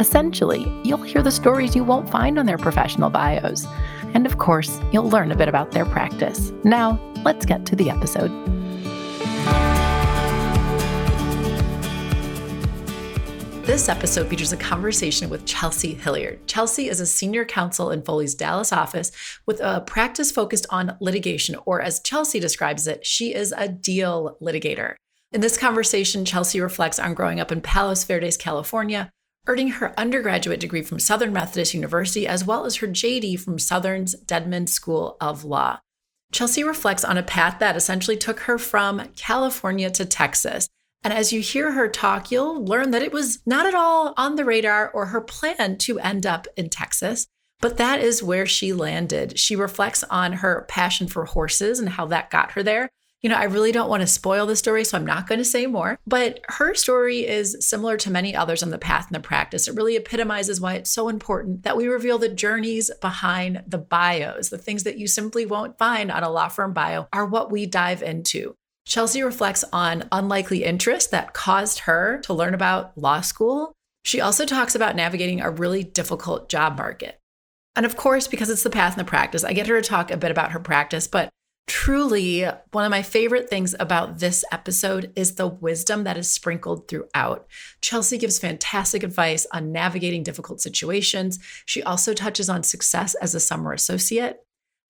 Essentially, you'll hear the stories you won't find on their professional bios. And of course, you'll learn a bit about their practice. Now, let's get to the episode. This episode features a conversation with Chelsea Hilliard. Chelsea is a senior counsel in Foley's Dallas office with a practice focused on litigation, or as Chelsea describes it, she is a deal litigator. In this conversation, Chelsea reflects on growing up in Palos Verdes, California, earning her undergraduate degree from Southern Methodist University, as well as her JD from Southern's Dedman School of Law. Chelsea reflects on a path that essentially took her from California to Texas. And as you hear her talk, you'll learn that it was not at all on the radar or her plan to end up in Texas. But that is where she landed. She reflects on her passion for horses and how that got her there, you know, I really don't want to spoil the story, so I'm not going to say more. But her story is similar to many others on the path and the practice. It really epitomizes why it's so important that we reveal the journeys behind the bios. The things that you simply won't find on a law firm bio are what we dive into. Chelsea reflects on unlikely interests that caused her to learn about law school. She also talks about navigating a really difficult job market. And of course, because it's the path and the practice, I get her to talk a bit about her practice, but Truly, one of my favorite things about this episode is the wisdom that is sprinkled throughout. Chelsea gives fantastic advice on navigating difficult situations. She also touches on success as a summer associate.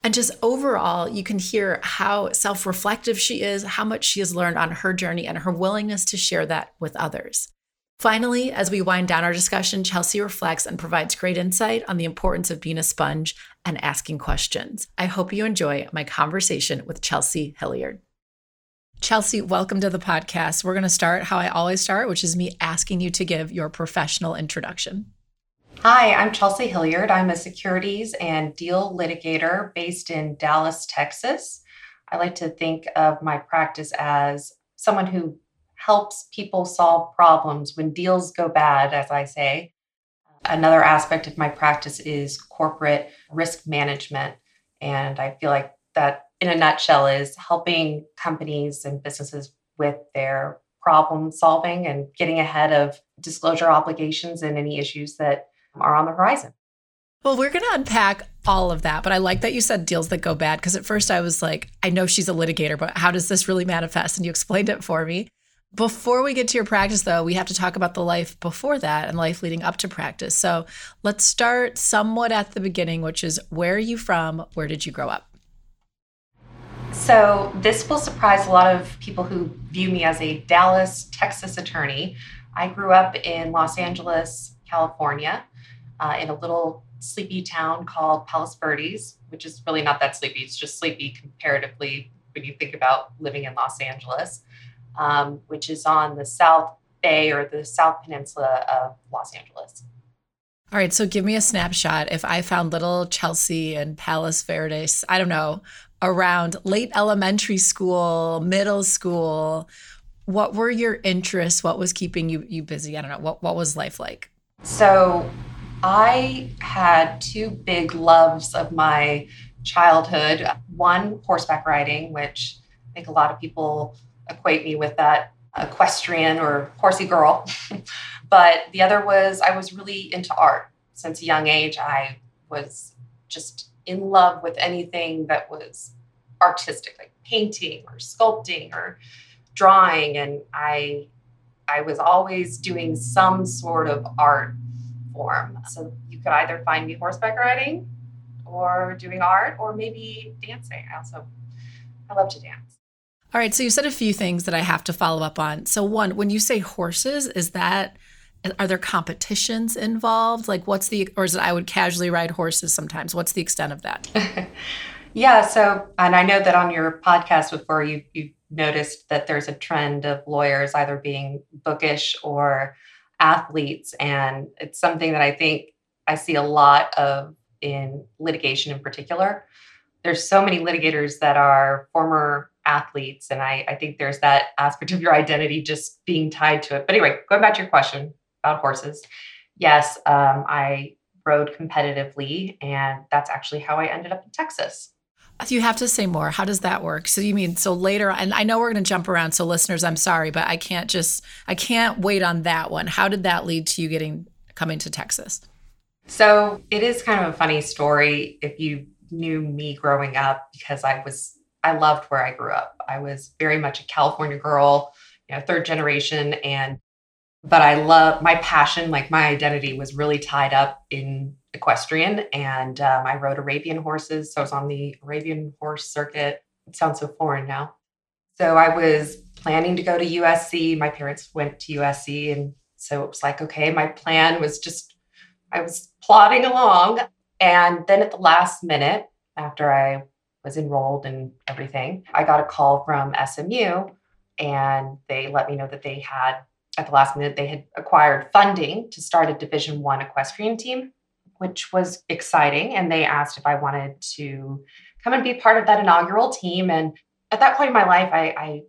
And just overall, you can hear how self reflective she is, how much she has learned on her journey, and her willingness to share that with others. Finally, as we wind down our discussion, Chelsea reflects and provides great insight on the importance of being a sponge and asking questions. I hope you enjoy my conversation with Chelsea Hilliard. Chelsea, welcome to the podcast. We're going to start how I always start, which is me asking you to give your professional introduction. Hi, I'm Chelsea Hilliard. I'm a securities and deal litigator based in Dallas, Texas. I like to think of my practice as someone who helps people solve problems when deals go bad, as I say. Another aspect of my practice is corporate risk management. And I feel like that, in a nutshell, is helping companies and businesses with their problem solving and getting ahead of disclosure obligations and any issues that are on the horizon. Well, we're going to unpack all of that, but I like that you said deals that go bad because at first I was like, I know she's a litigator, but how does this really manifest? And you explained it for me. Before we get to your practice, though, we have to talk about the life before that and life leading up to practice. So let's start somewhat at the beginning, which is where are you from? Where did you grow up? So this will surprise a lot of people who view me as a Dallas, Texas attorney. I grew up in Los Angeles, California, uh, in a little sleepy town called Palos Verdes, which is really not that sleepy. It's just sleepy comparatively when you think about living in Los Angeles um, which is on the South Bay or the South Peninsula of Los Angeles. All right, so give me a snapshot. If I found little Chelsea and Palos Verdes, I don't know, around late elementary school, middle school, what were your interests? What was keeping you you busy? I don't know. What what was life like? So, I had two big loves of my childhood. One, horseback riding, which I think a lot of people equate me with that equestrian or horsey girl. but the other was I was really into art. Since a young age, I was just in love with anything that was artistic, like painting or sculpting or drawing. And I I was always doing some sort of art form. So you could either find me horseback riding or doing art or maybe dancing. I also I love to dance. All right. So you said a few things that I have to follow up on. So, one, when you say horses, is that, are there competitions involved? Like, what's the, or is it I would casually ride horses sometimes? What's the extent of that? yeah. So, and I know that on your podcast before you, you noticed that there's a trend of lawyers either being bookish or athletes. And it's something that I think I see a lot of in litigation in particular. There's so many litigators that are former athletes, and I, I think there's that aspect of your identity just being tied to it. But anyway, going back to your question about horses, yes, um, I rode competitively, and that's actually how I ended up in Texas. You have to say more. How does that work? So you mean so later and I know we're going to jump around so listeners I'm sorry but I can't just I can't wait on that one. How did that lead to you getting coming to Texas? So it is kind of a funny story if you knew me growing up because I was I loved where I grew up. I was very much a California girl, you know, third generation and but I love my passion, like my identity was really tied up in equestrian and um, I rode Arabian horses. So I was on the Arabian horse circuit. It sounds so foreign now. So I was planning to go to USC. My parents went to USC. And so it was like, okay, my plan was just, I was plodding along. And then at the last minute, after I was enrolled and everything, I got a call from SMU and they let me know that they had at the last minute they had acquired funding to start a division one equestrian team which was exciting. And they asked if I wanted to come and be part of that inaugural team. And at that point in my life, I, I,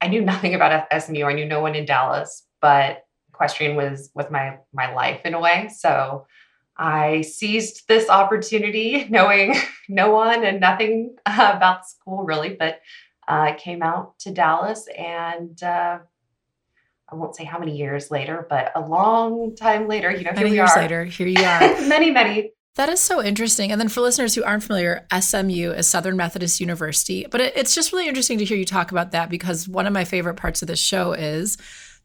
I knew nothing about SMU. I knew no one in Dallas, but equestrian was was my my life in a way. So I seized this opportunity, knowing no one and nothing uh, about the school really, but I uh, came out to Dallas and uh, I won't say how many years later, but a long time later, you know, many here years are. later, here you are. many, many. That is so interesting. And then for listeners who aren't familiar, SMU is Southern Methodist University. But it, it's just really interesting to hear you talk about that because one of my favorite parts of this show is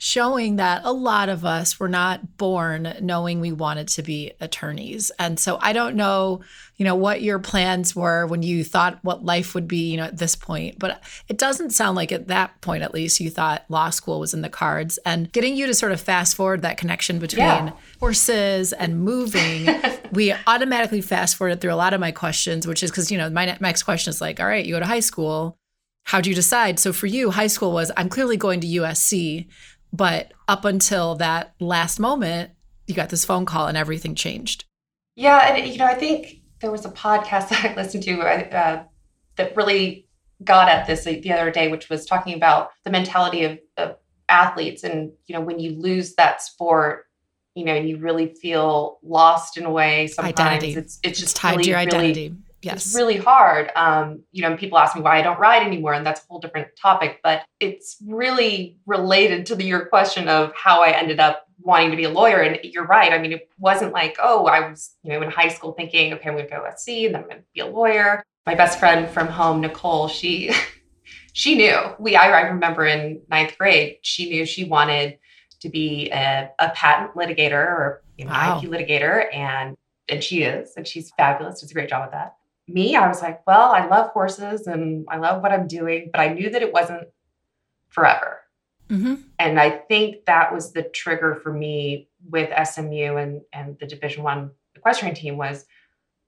showing that a lot of us were not born knowing we wanted to be attorneys. And so I don't know, you know, what your plans were when you thought what life would be, you know, at this point, but it doesn't sound like at that point at least you thought law school was in the cards and getting you to sort of fast forward that connection between yeah. horses and moving, we automatically fast forwarded through a lot of my questions, which is cuz you know, my next question is like, all right, you go to high school, how do you decide? So for you, high school was I'm clearly going to USC but up until that last moment, you got this phone call and everything changed. Yeah. And, you know, I think there was a podcast that I listened to uh, that really got at this the other day, which was talking about the mentality of, of athletes. And, you know, when you lose that sport, you know, you really feel lost in a way. Sometimes identity. it's it's just it's tied really, to your identity. Really, yes. It's really hard. Um, you know, people ask me why I don't ride anymore, and that's a whole different topic. But it's really related to the, your question of how I ended up wanting to be a lawyer. And you're right. I mean, it wasn't like, oh, I was, you know, in high school thinking, okay, I'm going to go to SC and then I'm going to be a lawyer. My best friend from home, Nicole, she she knew. We I, I remember in ninth grade, she knew she wanted to be a, a patent litigator or you know, wow. IP litigator, and and she is, and she's fabulous. Does a great job with that me, I was like, well, I love horses and I love what I'm doing, but I knew that it wasn't forever. Mm-hmm. And I think that was the trigger for me with SMU and, and the Division One equestrian team was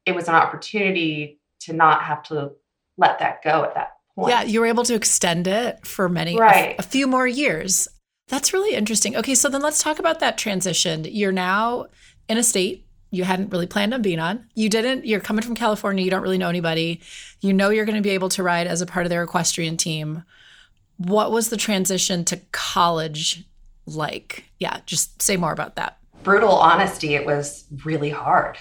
it was an opportunity to not have to let that go at that point. Yeah, you were able to extend it for many, right. a, a few more years. That's really interesting. Okay, so then let's talk about that transition. You're now in a state you hadn't really planned on being on. You didn't, you're coming from California, you don't really know anybody. You know you're going to be able to ride as a part of their equestrian team. What was the transition to college like? Yeah, just say more about that. Brutal honesty, it was really hard.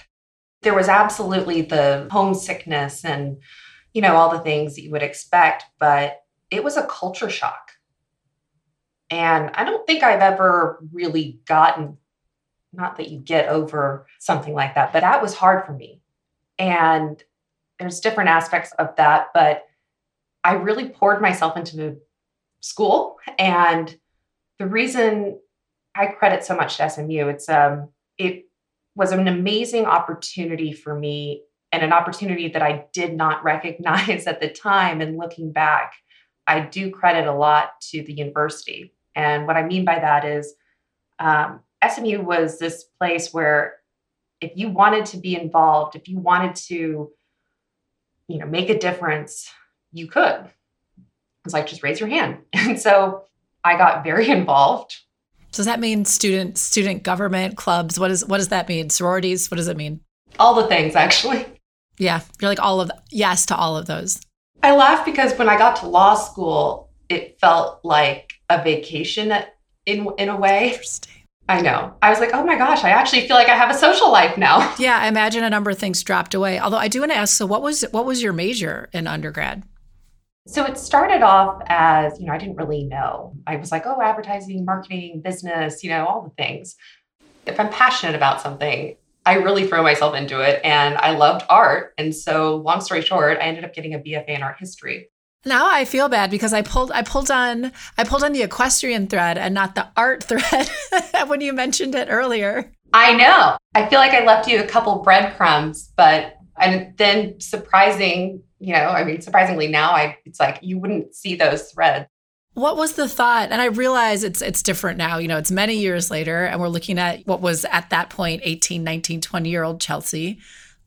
There was absolutely the homesickness and, you know, all the things that you would expect, but it was a culture shock. And I don't think I've ever really gotten not that you get over something like that, but that was hard for me. And there's different aspects of that, but I really poured myself into the school. And the reason I credit so much to SMU, it's um, it was an amazing opportunity for me and an opportunity that I did not recognize at the time. And looking back, I do credit a lot to the university. And what I mean by that is um, SMU was this place where if you wanted to be involved, if you wanted to, you know, make a difference, you could. It's like just raise your hand. And so I got very involved. Does that mean student student government clubs? What is what does that mean? Sororities? What does it mean? All the things, actually. Yeah, you're like all of the, yes to all of those. I laugh because when I got to law school, it felt like a vacation in in a way. Interesting. I know. I was like, oh my gosh, I actually feel like I have a social life now. Yeah, I imagine a number of things dropped away. Although I do want to ask, so what was what was your major in undergrad? So it started off as, you know, I didn't really know. I was like, oh, advertising, marketing, business, you know, all the things. If I'm passionate about something, I really throw myself into it. And I loved art. And so, long story short, I ended up getting a BFA in art history. Now I feel bad because I pulled I pulled on I pulled on the equestrian thread and not the art thread when you mentioned it earlier. I know. I feel like I left you a couple breadcrumbs, but and then surprising, you know, I mean surprisingly now I it's like you wouldn't see those threads. What was the thought? And I realize it's it's different now, you know, it's many years later and we're looking at what was at that point 18, 19, 20 year old Chelsea.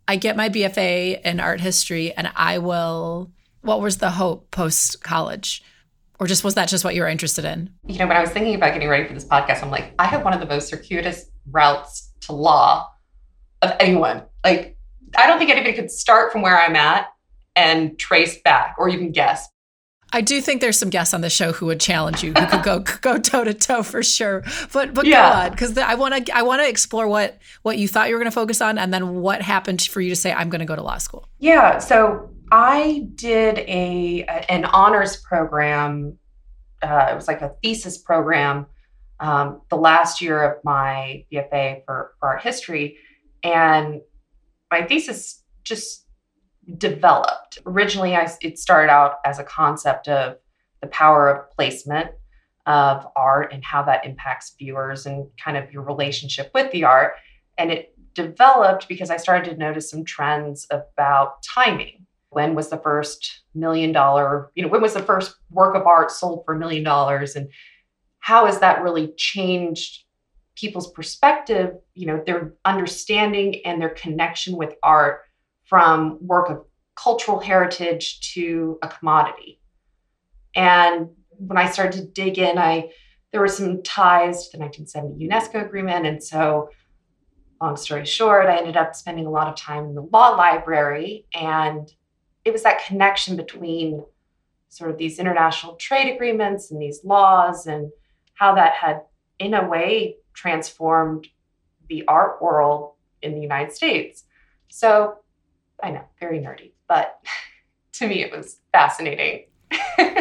I get my BFA in art history and I will what was the hope post college? Or just was that just what you were interested in? You know, when I was thinking about getting ready for this podcast, I'm like, I have one of the most circuitous routes to law of anyone. Like, I don't think anybody could start from where I'm at and trace back or even guess. I do think there's some guests on the show who would challenge you, who could go go toe to toe for sure. But but yeah. go on, because I want to I want to explore what what you thought you were going to focus on, and then what happened for you to say I'm going to go to law school. Yeah. So I did a an honors program. Uh, it was like a thesis program um, the last year of my BFA for, for art history, and my thesis just developed. Originally, I, it started out as a concept of the power of placement of art and how that impacts viewers and kind of your relationship with the art. And it developed because I started to notice some trends about timing when was the first million dollar, you know, when was the first work of art sold for a million dollars? And how has that really changed people's perspective, you know, their understanding and their connection with art from work of cultural heritage to a commodity. And when I started to dig in, I there were some ties to the 1970 UNESCO agreement. And so, long story short, I ended up spending a lot of time in the law library and it was that connection between sort of these international trade agreements and these laws and how that had in a way transformed the art world in the United States. So I know, very nerdy, but to me it was fascinating.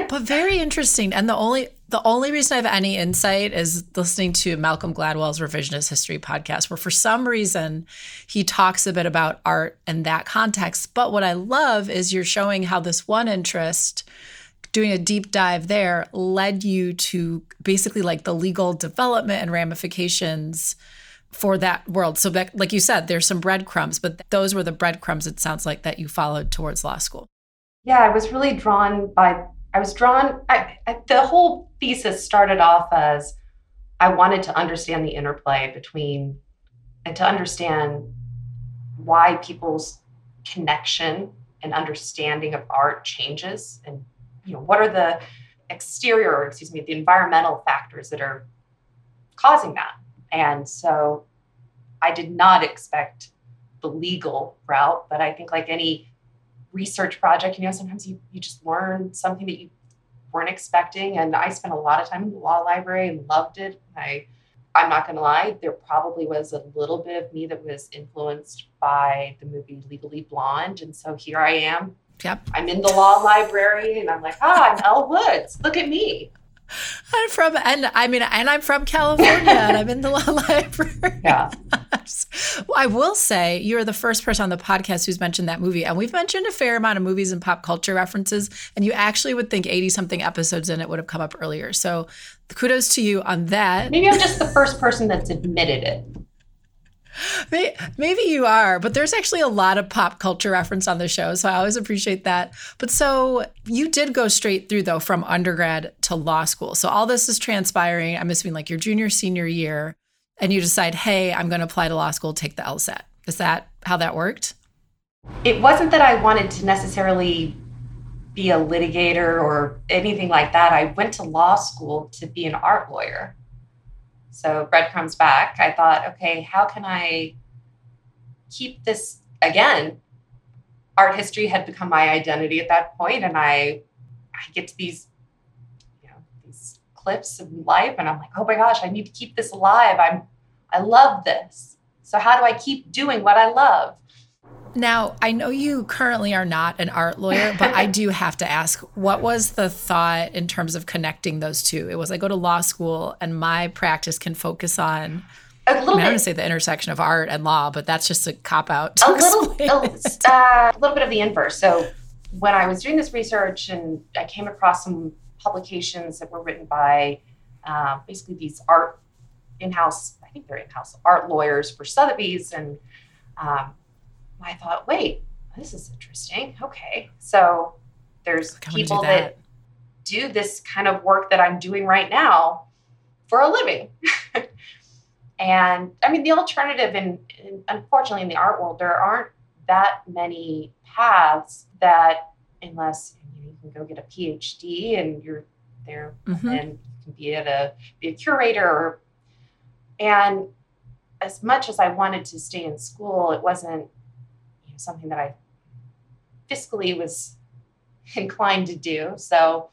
But very interesting. And the only the only reason I have any insight is listening to Malcolm Gladwell's Revisionist History podcast, where for some reason he talks a bit about art in that context. But what I love is you're showing how this one interest, doing a deep dive there, led you to basically like the legal development and ramifications for that world. So, like you said, there's some breadcrumbs, but those were the breadcrumbs, it sounds like, that you followed towards law school. Yeah, I was really drawn by I was drawn, I, I, the whole thesis started off as I wanted to understand the interplay between and to understand why people's connection and understanding of art changes and you know what are the exterior or excuse me the environmental factors that are causing that. And so i did not expect the legal route but i think like any research project, you know, sometimes you, you just learn something that you weren't expecting. And I spent a lot of time in the law library and loved it. I I'm not gonna lie, there probably was a little bit of me that was influenced by the movie Legally Blonde. And so here I am. Yep. I'm in the law library and I'm like, ah, I'm Elle Woods. Look at me. I'm from, and I mean, and I'm from California, and I'm in the law library. Yeah. I will say you're the first person on the podcast who's mentioned that movie, and we've mentioned a fair amount of movies and pop culture references, and you actually would think 80 something episodes in it would have come up earlier. So, kudos to you on that. Maybe I'm just the first person that's admitted it. Maybe you are, but there's actually a lot of pop culture reference on the show. So I always appreciate that. But so you did go straight through, though, from undergrad to law school. So all this is transpiring, I'm assuming like your junior, senior year, and you decide, hey, I'm going to apply to law school, take the LSAT. Is that how that worked? It wasn't that I wanted to necessarily be a litigator or anything like that. I went to law school to be an art lawyer. So breadcrumbs back. I thought, okay, how can I keep this again? Art history had become my identity at that point, and I I get to these these clips of life, and I'm like, oh my gosh, I need to keep this alive. I'm I love this. So how do I keep doing what I love? Now, I know you currently are not an art lawyer, but I do have to ask what was the thought in terms of connecting those two? It was I go to law school and my practice can focus on. A little I, mean, I bit. to say the intersection of art and law, but that's just a cop out. a little, a, uh, a little bit of the inverse. So when I was doing this research and I came across some publications that were written by uh, basically these art in-house, I think they're in-house art lawyers for Sotheby's, and um, I thought, wait, this is interesting. Okay, so there's I wanna do people that. that. do this kind of work that I'm doing right now for a living. and I mean, the alternative, in unfortunately, in the art world, there aren't that many paths that, unless you, can go get a PhD and you're there, Mhm. and you can be at a be a curator. Or, and as much as I wanted to stay in school, it wasn't you know, something that I fiscally was inclined to do. So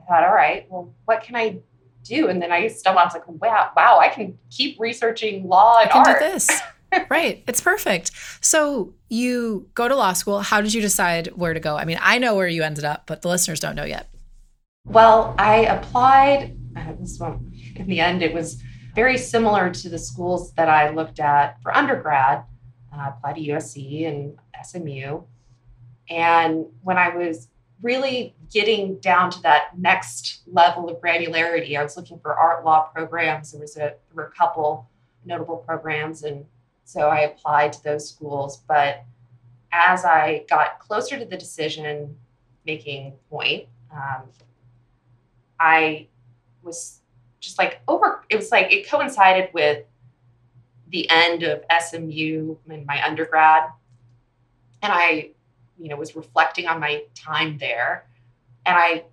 I thought, all right, well, what can I do? And then I stumbled. I was like, wow, wow, I can keep researching law I and can art. do this. right. It's perfect. So you go to law school. How did you decide where to go? I mean, I know where you ended up, but the listeners don't know yet. Well, I applied. Uh, in the end, it was very similar to the schools that I looked at for undergrad. Uh, I applied to USC and SMU. And when I was really getting down to that next level of granularity, I was looking for art law programs. There was a there were a couple notable programs, and so I applied to those schools. But as I got closer to the decision making point, um, I was just like over, it was like it coincided with the end of SMU in my undergrad. And I, you know, was reflecting on my time there. And I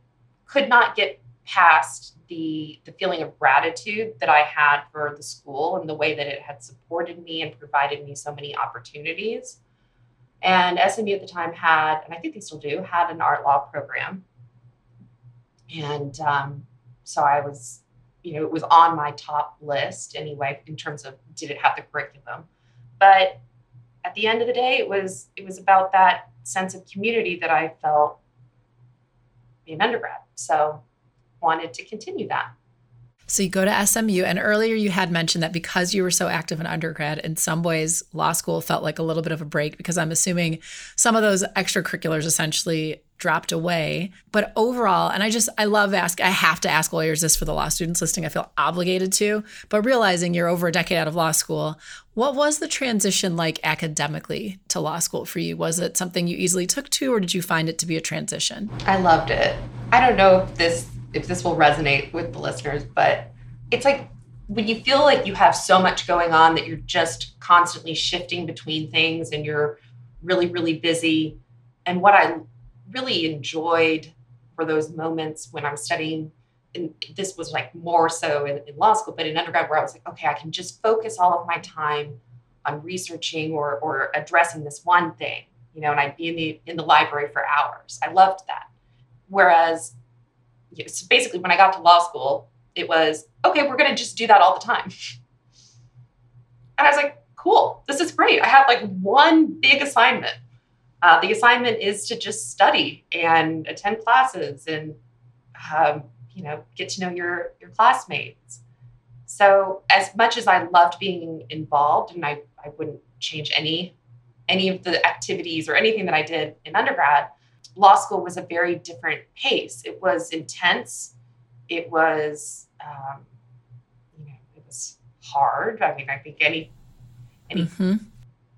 could not get past the the feeling of gratitude that I had for the school and the way that it had supported me and provided me so many opportunities. And SMU at the time had, and I think they still do, had an art law program. And um, so I was, you know, it was on my top list anyway in terms of did it have the curriculum. But at the end of the day, it was it was about that sense of community that I felt in undergrad. So wanted to continue that. So you go to SMU, and earlier you had mentioned that because you were so active in undergrad, in some ways, law school felt like a little bit of a break because I'm assuming some of those extracurriculars essentially dropped away. But overall, and I just, I love ask, I have to ask lawyers this for the law students listening. I feel obligated to, but realizing you're over a decade out of law school, what was the transition like academically to law school for you? Was it something you easily took to, or did you find it to be a transition? I loved it. I don't know if this if this will resonate with the listeners, but it's like when you feel like you have so much going on that you're just constantly shifting between things and you're really really busy. And what I really enjoyed were those moments when I'm studying and this was like more so in, in law school, but in undergrad where I was like, okay, I can just focus all of my time on researching or or addressing this one thing, you know, and I'd be in the in the library for hours. I loved that. Whereas so basically when I got to law school, it was okay, we're gonna just do that all the time. And I was like, cool, this is great. I have like one big assignment. Uh, the assignment is to just study and attend classes and um, you know get to know your your classmates. So as much as I loved being involved, and I, I wouldn't change any any of the activities or anything that I did in undergrad, law school was a very different pace. It was intense. It was, um, you know, it was hard. I mean, I think any, any, Mhm.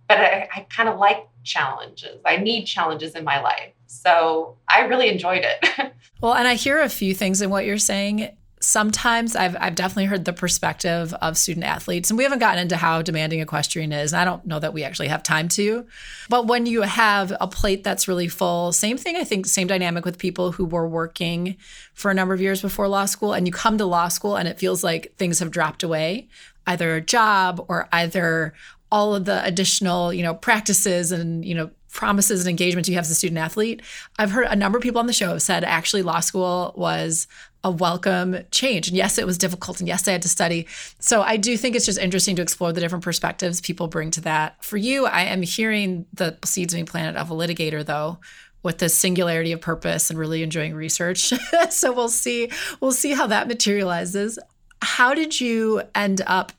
but I, I kind of like challenges. I need challenges in my life. So I really enjoyed it. Well, and I hear a few things in what you're saying. Sometimes I've, I've definitely heard the perspective of student athletes, and we haven't gotten into how demanding equestrian is. And I don't know that we actually have time to. But when you have a plate that's really full, same thing, I think, same dynamic with people who were working for a number of years before law school, and you come to law school and it feels like things have dropped away, either a job or either all of the additional, you know, practices and, you know, promises and engagements you have as a student athlete. I've heard a number of people on the show have said actually law school was a welcome change. And yes, it was difficult. And yes, I had to study. So I do think it's just interesting to explore the different perspectives people bring to that. For you, I am hearing the seeds being planted of a litigator, though, with this singularity of purpose and really enjoying research. so we'll see. We'll see how that materializes. How did you end up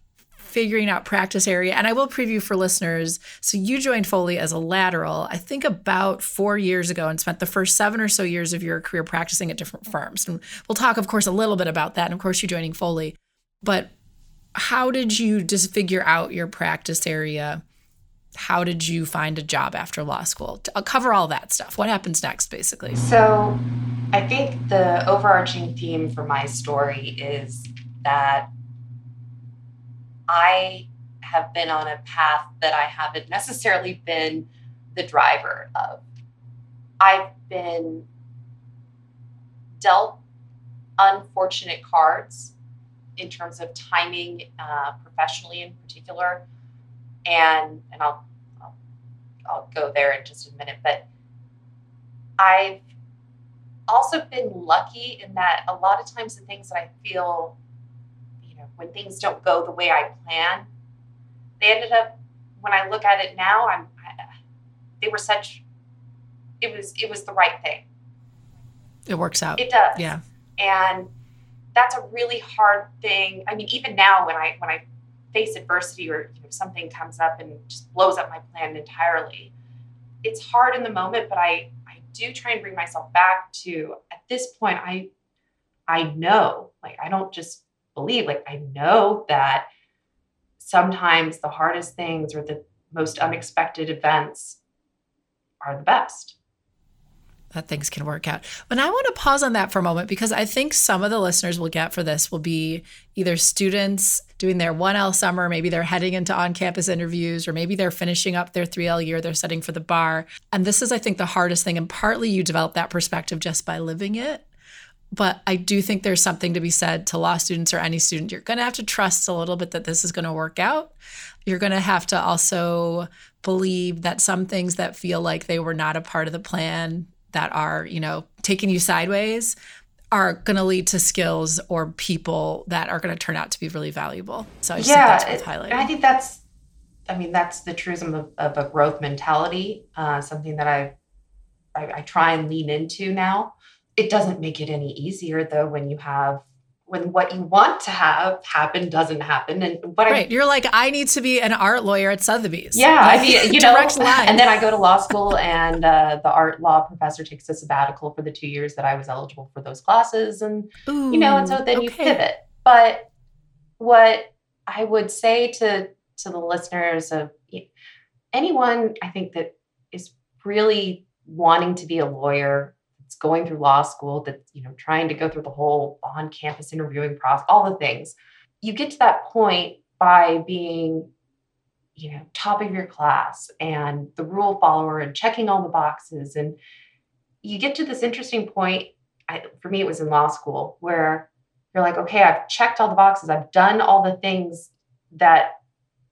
figuring out practice area. And I will preview for listeners. So you joined Foley as a lateral, I think about four years ago, and spent the first seven or so years of your career practicing at different firms. And we'll talk, of course, a little bit about that. And of course, you're joining Foley. But how did you just figure out your practice area? How did you find a job after law school? I'll uh, cover all that stuff. What happens next, basically? So, I think the overarching theme for my story is that I have been on a path that I haven't necessarily been the driver of. I've been dealt unfortunate cards in terms of timing, uh, professionally in particular, and and I'll, I'll I'll go there in just a minute. But I've also been lucky in that a lot of times the things that I feel when things don't go the way I plan, they ended up. When I look at it now, I'm. They were such. It was it was the right thing. It works out. It does. Yeah. And that's a really hard thing. I mean, even now when I when I face adversity or you know, something comes up and just blows up my plan entirely, it's hard in the moment. But I I do try and bring myself back to at this point I I know like I don't just believe. Like, I know that sometimes the hardest things or the most unexpected events are the best. That things can work out. And I want to pause on that for a moment because I think some of the listeners will get for this will be either students doing their 1L summer, maybe they're heading into on campus interviews, or maybe they're finishing up their 3L year, they're studying for the bar. And this is, I think, the hardest thing. And partly you develop that perspective just by living it. But I do think there's something to be said to law students or any student. You're going to have to trust a little bit that this is going to work out. You're going to have to also believe that some things that feel like they were not a part of the plan that are, you know, taking you sideways are going to lead to skills or people that are going to turn out to be really valuable. So I just yeah, think that's worth highlighting. I think that's, I mean, that's the truism of, of a growth mentality, uh, something that I, I, I try and lean into now it doesn't make it any easier though when you have when what you want to have happen doesn't happen. And what right, I, you're like, I need to be an art lawyer at Sotheby's. Yeah, I mean, you know, and then I go to law school, and uh, the art law professor takes a sabbatical for the two years that I was eligible for those classes, and Ooh, you know, and so then okay. you pivot. But what I would say to to the listeners of anyone, I think that is really wanting to be a lawyer that's going through law school, that's you know trying to go through the whole on-campus interviewing process, all the things. You get to that point by being you know top of your class and the rule follower and checking all the boxes and you get to this interesting point I, for me it was in law school where you're like okay i've checked all the boxes i've done all the things that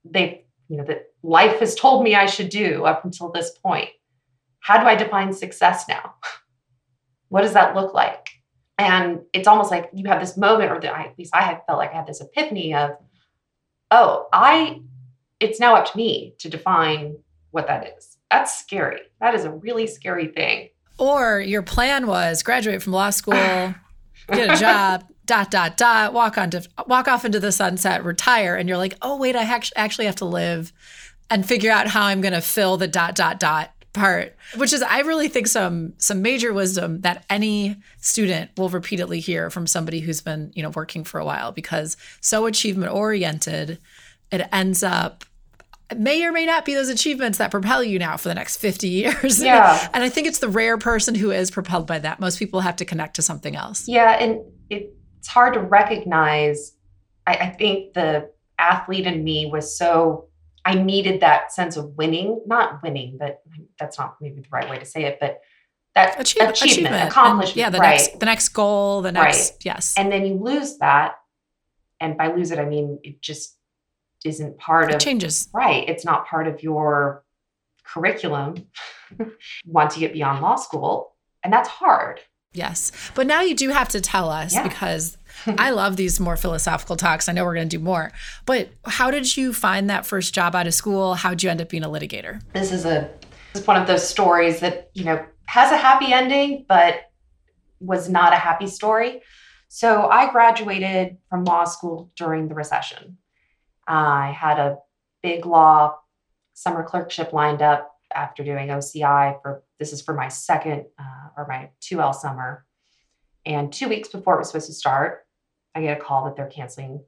they you know that life has told me i should do up until this point how do i define success now What does that look like? And it's almost like you have this moment, or the, at least I felt like I had this epiphany of, oh, I, it's now up to me to define what that is. That's scary. That is a really scary thing. Or your plan was graduate from law school, get a job, dot dot dot, walk on to walk off into the sunset, retire, and you're like, oh wait, I actually have to live and figure out how I'm going to fill the dot dot dot part, which is I really think some some major wisdom that any student will repeatedly hear from somebody who's been, you know, working for a while because so achievement oriented, it ends up may or may not be those achievements that propel you now for the next 50 years. Yeah. and I think it's the rare person who is propelled by that. Most people have to connect to something else. Yeah, and it's hard to recognize. I, I think the athlete in me was so I needed that sense of winning, not winning, but that's not maybe the right way to say it, but that achievement, achievement, accomplishment. And yeah, the right. next the next goal, the next right. yes. And then you lose that. And by lose it, I mean it just isn't part it of changes. Right. It's not part of your curriculum once you get beyond law school. And that's hard. Yes. But now you do have to tell us yeah. because I love these more philosophical talks. I know we're going to do more. But how did you find that first job out of school? How'd you end up being a litigator? This is a this is one of those stories that, you know, has a happy ending, but was not a happy story. So I graduated from law school during the recession. I had a big law summer clerkship lined up after doing OCI for this is for my second uh, or my 2L summer. And two weeks before it was supposed to start, I get a call that they're canceling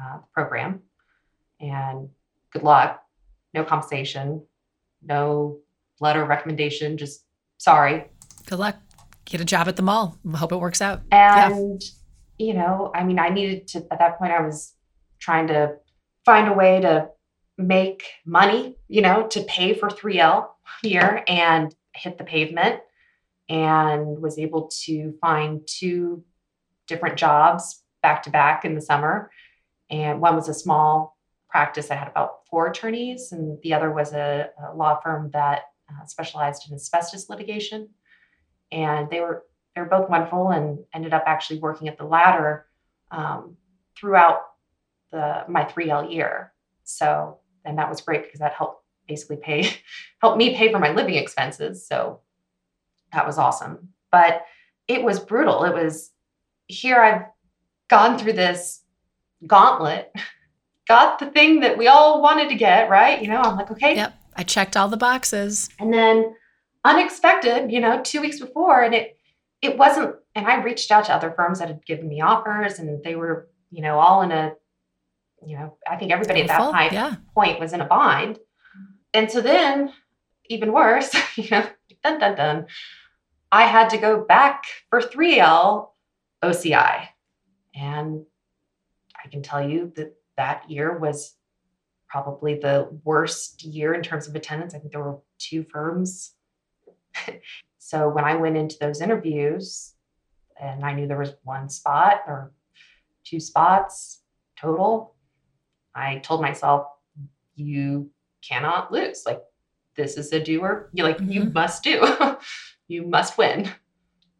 uh, the program. And good luck, no compensation, no letter of recommendation, just sorry. Good luck. Get a job at the mall. Hope it works out. And, yeah. you know, I mean, I needed to, at that point, I was trying to find a way to make money, you know, to pay for 3L here and hit the pavement and was able to find two different jobs back to back in the summer. And one was a small practice that had about four attorneys, and the other was a, a law firm that uh, specialized in asbestos litigation. And they were they were both wonderful, and ended up actually working at the latter um, throughout the my 3L year. So and that was great because that helped basically pay helped me pay for my living expenses. So that was awesome. But it was brutal. It was here I've gone through this gauntlet, got the thing that we all wanted to get, right? You know, I'm like, okay. Yep. I checked all the boxes. And then unexpected, you know, 2 weeks before and it it wasn't and I reached out to other firms that had given me offers and they were, you know, all in a you know, I think everybody at that point, yeah. point was in a bind. And so then, even worse, you know, dun dun dun, I had to go back for 3L OCI. And I can tell you that that year was probably the worst year in terms of attendance. I think there were two firms. so when I went into those interviews and I knew there was one spot or two spots total, I told myself, you cannot lose. Like this is a doer. You like mm-hmm. you must do. you must win.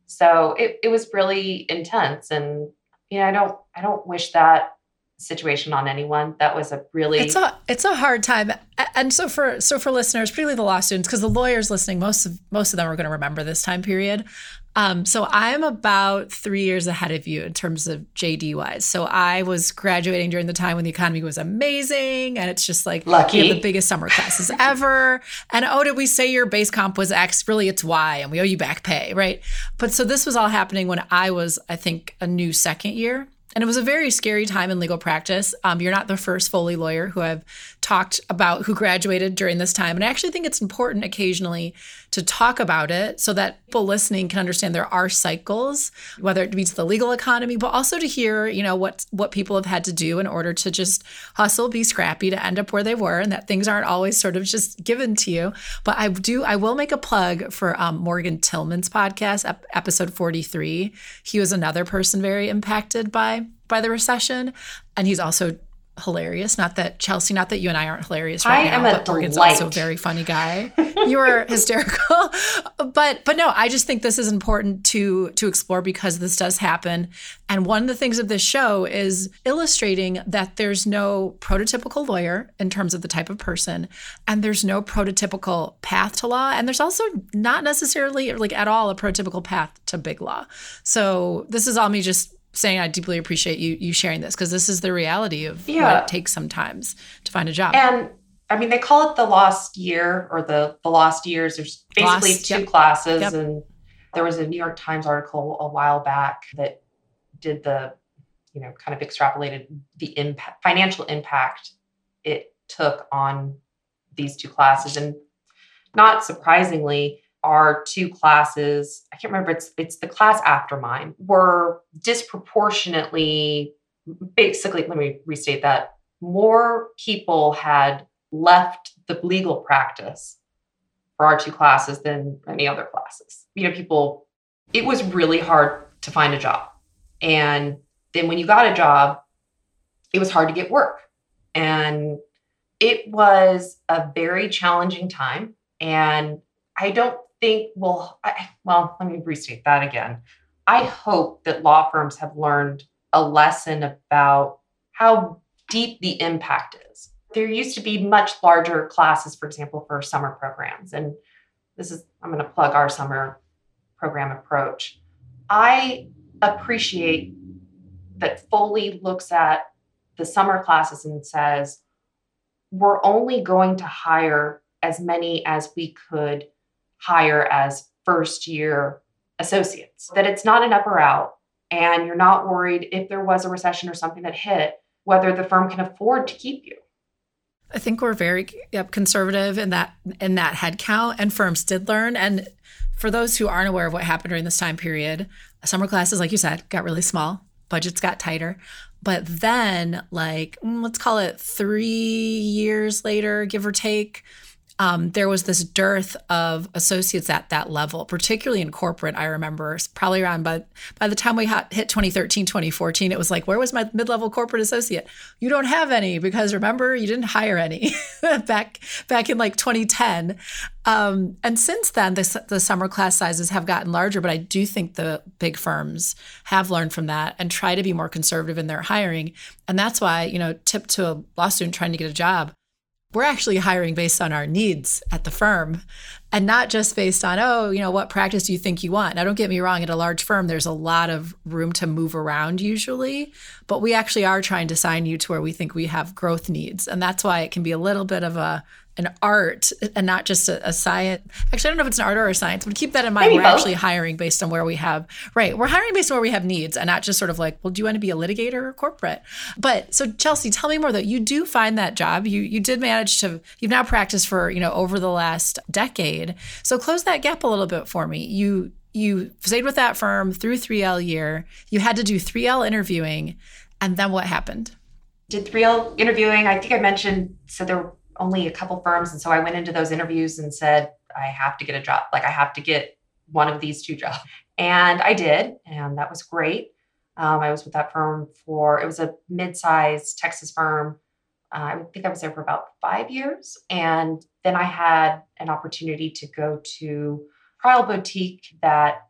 So it, it was really intense. And you know, I don't I don't wish that situation on anyone. That was a really it's a it's a hard time. And so for so for listeners, particularly the law students, because the lawyers listening, most of most of them are going to remember this time period. Um, so I'm about three years ahead of you in terms of JD wise. So I was graduating during the time when the economy was amazing, and it's just like Lucky. we have the biggest summer classes ever. And oh, did we say your base comp was X? Really, it's Y, and we owe you back pay, right? But so this was all happening when I was, I think, a new second year. And it was a very scary time in legal practice. Um, you're not the first Foley lawyer who I've talked about who graduated during this time. And I actually think it's important occasionally to talk about it so that people listening can understand there are cycles, whether it be to the legal economy, but also to hear, you know, what what people have had to do in order to just hustle, be scrappy to end up where they were, and that things aren't always sort of just given to you. But I do, I will make a plug for um, Morgan Tillman's podcast, episode 43. He was another person very impacted by by the recession, and he's also hilarious. Not that Chelsea, not that you and I aren't hilarious right I now, but Morgan's also a very funny guy. you are hysterical, but but no, I just think this is important to to explore because this does happen. And one of the things of this show is illustrating that there's no prototypical lawyer in terms of the type of person, and there's no prototypical path to law, and there's also not necessarily like at all a prototypical path to big law. So this is all me just saying I deeply appreciate you you sharing this because this is the reality of yeah. what it takes sometimes to find a job. And I mean, they call it the lost year or the the lost years. There's basically lost, two yep. classes, yep. and there was a New York Times article a while back that did the, you know, kind of extrapolated the impact, financial impact it took on these two classes, and not surprisingly, our two classes, I can't remember, it's it's the class after mine, were disproportionately basically, let me restate that. More people had left the legal practice for our two classes than any other classes. You know, people, it was really hard to find a job. And then when you got a job, it was hard to get work. And it was a very challenging time. And I don't think, well, I, well, let me restate that again. I hope that law firms have learned a lesson about how deep the impact is. There used to be much larger classes, for example, for summer programs. And this is, I'm going to plug our summer program approach. I appreciate that Foley looks at the summer classes and says, we're only going to hire as many as we could hire as first year associates, that it's not an up or out. And you're not worried if there was a recession or something that hit, whether the firm can afford to keep you. I think we're very conservative in that in that headcount, and firms did learn. And for those who aren't aware of what happened during this time period, summer classes, like you said, got really small. Budgets got tighter. But then, like, mm, let's call it three years later, give or take, um, there was this dearth of associates at that level, particularly in corporate. I remember probably around by by the time we hit 2013, 2014, it was like, where was my mid level corporate associate? You don't have any because remember you didn't hire any back back in like 2010. Um, and since then, the, the summer class sizes have gotten larger, but I do think the big firms have learned from that and try to be more conservative in their hiring. And that's why, you know, tip to a law student trying to get a job we're actually hiring based on our needs at the firm and not just based on oh you know what practice do you think you want now don't get me wrong at a large firm there's a lot of room to move around usually but we actually are trying to sign you to where we think we have growth needs and that's why it can be a little bit of a an art and not just a, a, science. Actually, I don't know if it's an art or a science, but keep that in mind. Maybe we're both. actually hiring based on where we have, right. We're hiring based on where we have needs and not just sort of like, well, do you want to be a litigator or corporate? But so Chelsea, tell me more though. You do find that job. You, you did manage to, you've now practiced for, you know, over the last decade. So close that gap a little bit for me. You, you stayed with that firm through 3L year. You had to do 3L interviewing. And then what happened? Did 3L interviewing. I think I mentioned, so there were only a couple firms. And so I went into those interviews and said, I have to get a job. Like I have to get one of these two jobs. And I did. And that was great. Um, I was with that firm for, it was a mid-sized Texas firm. Uh, I think I was there for about five years. And then I had an opportunity to go to trial boutique that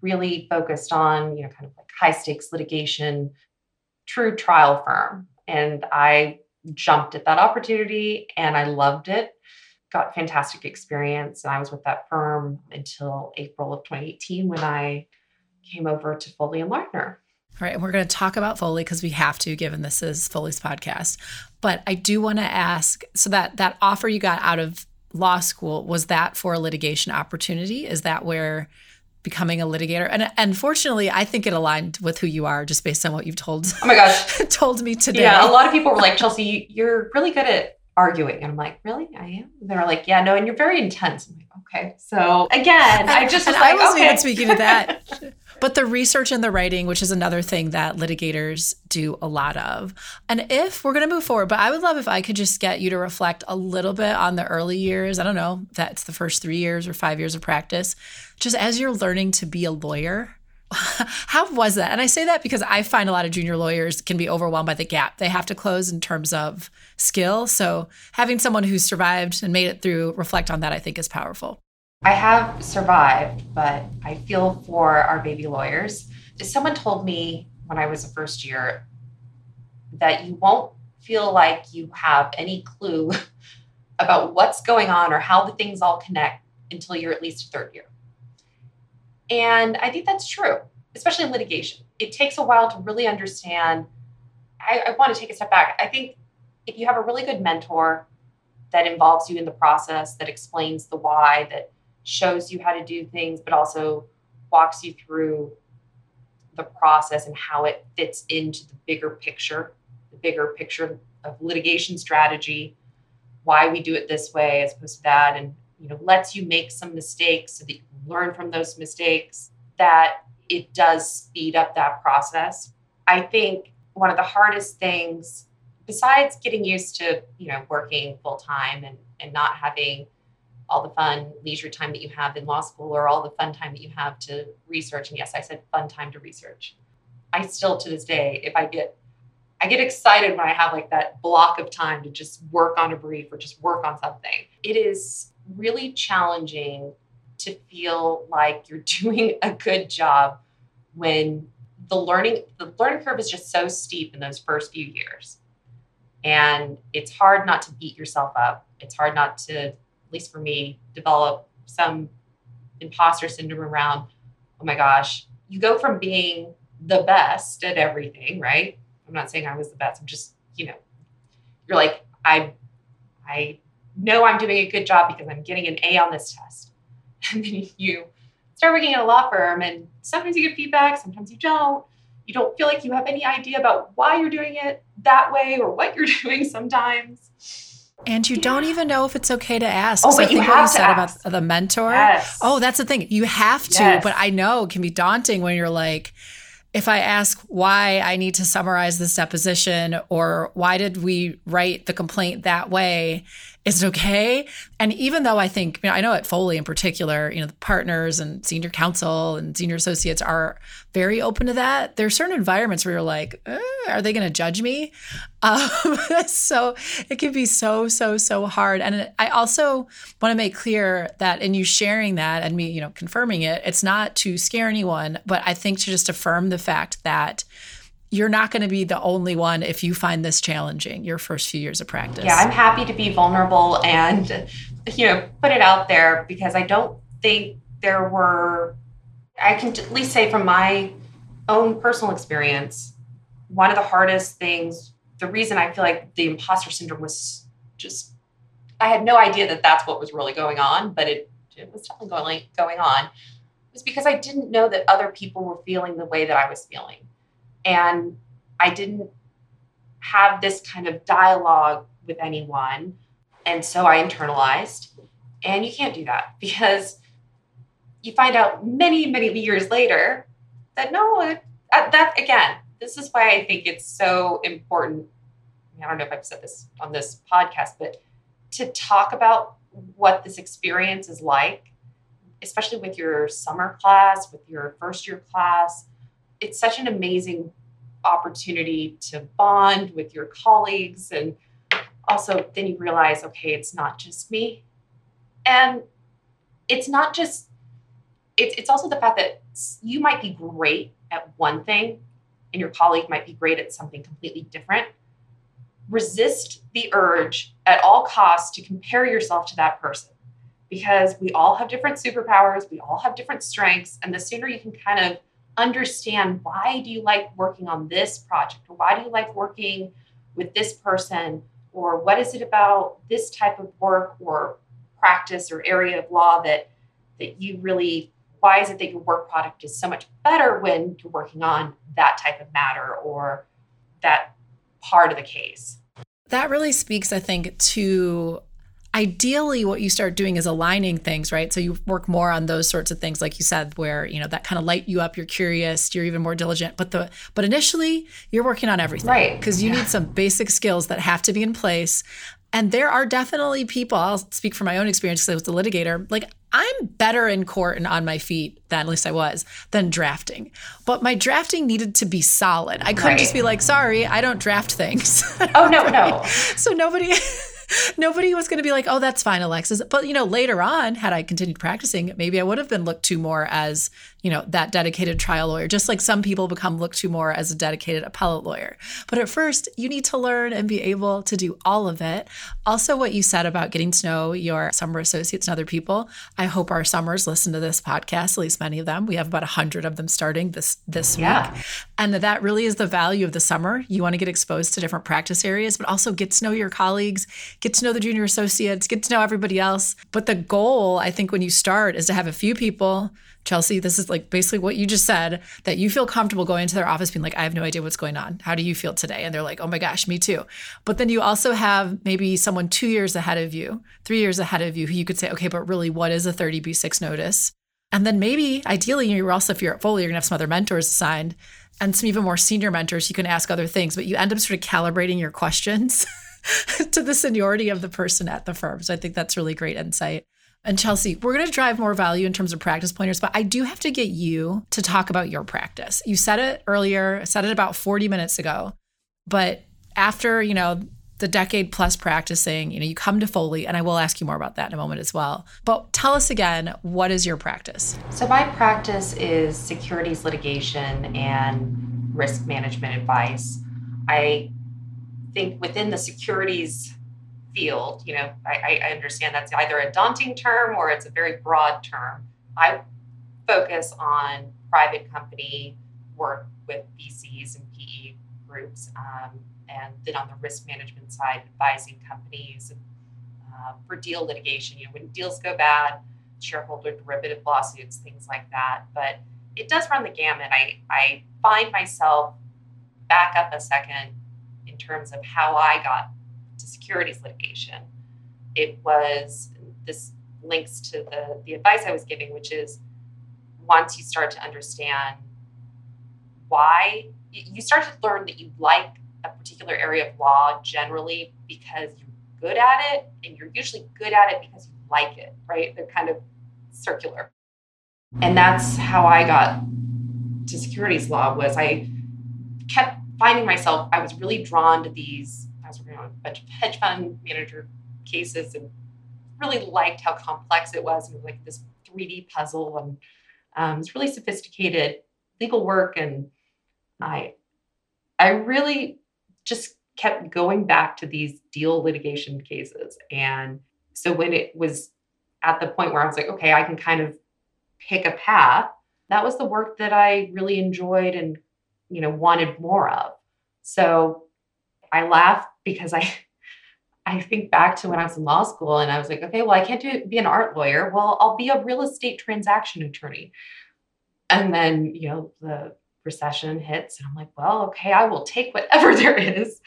really focused on, you know, kind of like high stakes litigation, true trial firm. And I jumped at that opportunity and I loved it. Got fantastic experience. And I was with that firm until April of 2018 when I came over to Foley and Lardner. All right, and we're going to talk about Foley because we have to, given this is Foley's podcast. But I do want to ask: so that that offer you got out of law school was that for a litigation opportunity? Is that where becoming a litigator. And unfortunately, I think it aligned with who you are just based on what you've told. Oh my gosh, told me today. Yeah, a lot of people were like, Chelsea, you're really good at arguing, and I'm like, really, I am. They were like, yeah, no, and you're very intense. I'm like, okay. So again, I just was and like, I wasn't okay. even speaking to that. but the research and the writing, which is another thing that litigators do a lot of. And if we're going to move forward, but I would love if I could just get you to reflect a little bit on the early years. I don't know, that's the first three years or five years of practice, just as you're learning to be a lawyer. How was that? And I say that because I find a lot of junior lawyers can be overwhelmed by the gap they have to close in terms of skill. So having someone who's survived and made it through reflect on that, I think is powerful. I have survived, but I feel for our baby lawyers. Someone told me when I was a first year that you won't feel like you have any clue about what's going on or how the things all connect until you're at least third year. And I think that's true, especially in litigation. It takes a while to really understand. I, I want to take a step back. I think if you have a really good mentor that involves you in the process, that explains the why, that shows you how to do things, but also walks you through the process and how it fits into the bigger picture, the bigger picture of litigation strategy, why we do it this way as opposed to that, and you know, lets you make some mistakes so that you can learn from those mistakes, that it does speed up that process. I think one of the hardest things, besides getting used to, you know, working full time and, and not having all the fun leisure time that you have in law school or all the fun time that you have to research. And yes, I said fun time to research. I still to this day, if I get I get excited when I have like that block of time to just work on a brief or just work on something. It is really challenging to feel like you're doing a good job when the learning the learning curve is just so steep in those first few years. And it's hard not to beat yourself up. It's hard not to, least for me, develop some imposter syndrome around, oh my gosh, you go from being the best at everything, right? I'm not saying I was the best. I'm just, you know, you're like, I I know I'm doing a good job because I'm getting an A on this test. And then you start working at a law firm and sometimes you get feedback, sometimes you don't. You don't feel like you have any idea about why you're doing it that way or what you're doing sometimes. And you yeah. don't even know if it's okay to ask. Oh, so I think what you said ask. about the mentor. Yes. Oh, that's the thing. You have to, yes. but I know it can be daunting when you're like, if I ask why I need to summarize this deposition or why did we write the complaint that way, is it okay? And even though I think, you know, I know at Foley in particular, you know, the partners and senior counsel and senior associates are very open to that. There are certain environments where you're like, eh, are they going to judge me? Um, so it can be so, so, so hard. And I also want to make clear that in you sharing that and me, you know, confirming it, it's not to scare anyone, but I think to just affirm the fact that you're not going to be the only one if you find this challenging your first few years of practice. Yeah, I'm happy to be vulnerable and you know put it out there because I don't think there were I can at least say from my own personal experience one of the hardest things the reason I feel like the imposter syndrome was just I had no idea that that's what was really going on but it it was definitely going going on was because I didn't know that other people were feeling the way that I was feeling and I didn't have this kind of dialogue with anyone. And so I internalized. And you can't do that because you find out many, many years later that no, uh, that again, this is why I think it's so important. I don't know if I've said this on this podcast, but to talk about what this experience is like, especially with your summer class, with your first year class, it's such an amazing opportunity to bond with your colleagues and also then you realize okay it's not just me. And it's not just it's, it's also the fact that you might be great at one thing and your colleague might be great at something completely different. Resist the urge at all costs to compare yourself to that person because we all have different superpowers we all have different strengths and the sooner you can kind of understand why do you like working on this project? Or why do you like working with this person? Or what is it about this type of work or practice or area of law that that you really why is it that your work product is so much better when you're working on that type of matter or that part of the case? That really speaks i think to ideally what you start doing is aligning things right? So you work more on those sorts of things like you said where you know that kind of light you up you're curious you're even more diligent but the but initially you're working on everything. Right. Because you yeah. need some basic skills that have to be in place. And there are definitely people i'll speak from my own experience because i was the litigator like i'm better in court and on my feet than at least i was than drafting. But my drafting needed to be solid. I couldn't right. just be like sorry i don't draft things. Oh no no. So nobody nobody was going to be like, oh, that's fine, Alexis. But, you know, later on, had I continued practicing, maybe I would have been looked to more as you know, that dedicated trial lawyer, just like some people become looked to more as a dedicated appellate lawyer. But at first, you need to learn and be able to do all of it. Also, what you said about getting to know your summer associates and other people. I hope our summers listen to this podcast, at least many of them. We have about 100 of them starting this this yeah. week. And that really is the value of the summer. You want to get exposed to different practice areas, but also get to know your colleagues, get to know the junior associates, get to know everybody else. But the goal, I think, when you start is to have a few people. Chelsea, this is like basically what you just said that you feel comfortable going into their office being like, I have no idea what's going on. How do you feel today? And they're like, oh my gosh, me too. But then you also have maybe someone two years ahead of you, three years ahead of you, who you could say, okay, but really, what is a 30B6 notice? And then maybe ideally, you're also, if you're at Foley, you're gonna have some other mentors assigned and some even more senior mentors. You can ask other things, but you end up sort of calibrating your questions to the seniority of the person at the firm. So I think that's really great insight. And Chelsea, we're going to drive more value in terms of practice pointers, but I do have to get you to talk about your practice. You said it earlier, said it about 40 minutes ago, but after, you know, the decade plus practicing, you know, you come to Foley, and I will ask you more about that in a moment as well. But tell us again, what is your practice? So, my practice is securities litigation and risk management advice. I think within the securities field, you know, I, I understand that's either a daunting term or it's a very broad term. I focus on private company work with VCs and PE groups. Um, and then on the risk management side, advising companies uh, for deal litigation. You know, when deals go bad, shareholder derivative lawsuits, things like that. But it does run the gamut. I, I find myself back up a second in terms of how I got to securities litigation. It was this links to the, the advice I was giving, which is once you start to understand why, you start to learn that you like a particular area of law generally because you're good at it and you're usually good at it because you like it right they're kind of circular and that's how i got to securities law was i kept finding myself i was really drawn to these on a bunch of hedge fund manager cases and really liked how complex it was and like this 3d puzzle and um, it's really sophisticated legal work and i i really just kept going back to these deal litigation cases. And so when it was at the point where I was like, okay, I can kind of pick a path, that was the work that I really enjoyed and, you know, wanted more of. So I laugh because I I think back to when I was in law school and I was like, okay, well, I can't do be an art lawyer. Well, I'll be a real estate transaction attorney. And then, you know, the recession hits and i'm like well okay i will take whatever there is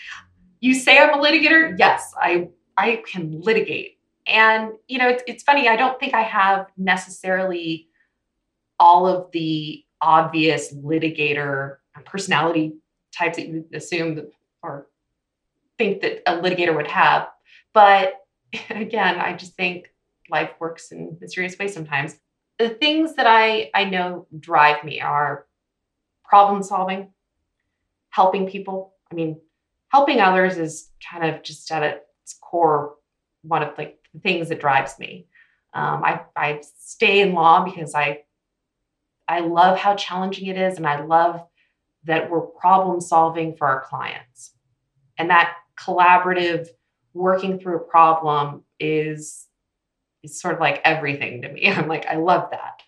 you say i'm a litigator yes i i can litigate and you know it's, it's funny i don't think i have necessarily all of the obvious litigator personality types that you assume or think that a litigator would have but again i just think life works in mysterious ways sometimes the things that i i know drive me are problem solving, helping people. I mean, helping others is kind of just at its core one of like the things that drives me. Um, I, I stay in law because I I love how challenging it is, and I love that we're problem solving for our clients, and that collaborative working through a problem is is sort of like everything to me. I'm like I love that.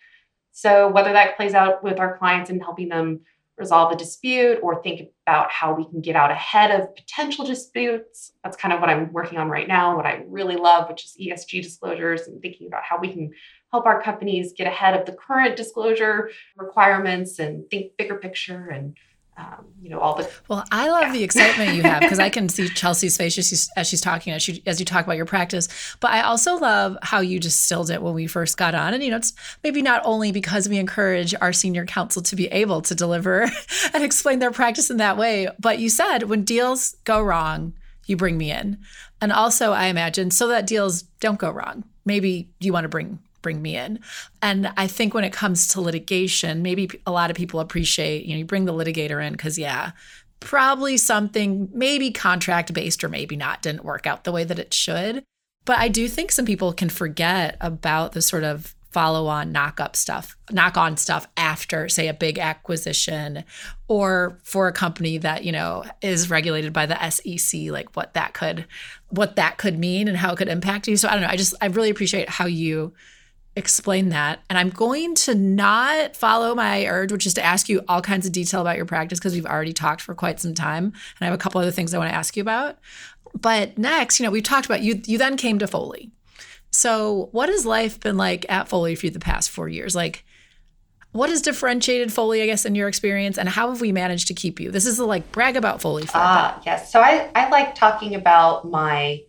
So, whether that plays out with our clients and helping them resolve a dispute or think about how we can get out ahead of potential disputes, that's kind of what I'm working on right now. What I really love, which is ESG disclosures and thinking about how we can help our companies get ahead of the current disclosure requirements and think bigger picture and um, you know all the well i love yeah. the excitement you have because i can see chelsea's face as she's, as she's talking as, she, as you talk about your practice. But i also love how you distilled it when we first got on. And you know it's maybe not only because we encourage our senior counsel to be able to deliver and explain their practice in that way but you said when deals go wrong you bring me in. And also i imagine so that deals don't go wrong. Maybe you want to bring bring me in. And I think when it comes to litigation, maybe a lot of people appreciate, you know, you bring the litigator in because, yeah, probably something maybe contract based or maybe not didn't work out the way that it should. But I do think some people can forget about the sort of follow on knock up stuff, knock on stuff after, say, a big acquisition or for a company that, you know, is regulated by the SEC, like what that could what that could mean and how it could impact you. So I don't know. I just I really appreciate how you explain that. And I'm going to not follow my urge, which is to ask you all kinds of detail about your practice because we've already talked for quite some time. And I have a couple other things I want to ask you about. But next, you know, we've talked about you you then came to Foley. So what has life been like at Foley for you the past four years? Like what has differentiated Foley, I guess, in your experience, and how have we managed to keep you? This is the like brag about Foley. Ah, uh, yes. So I, I like talking about my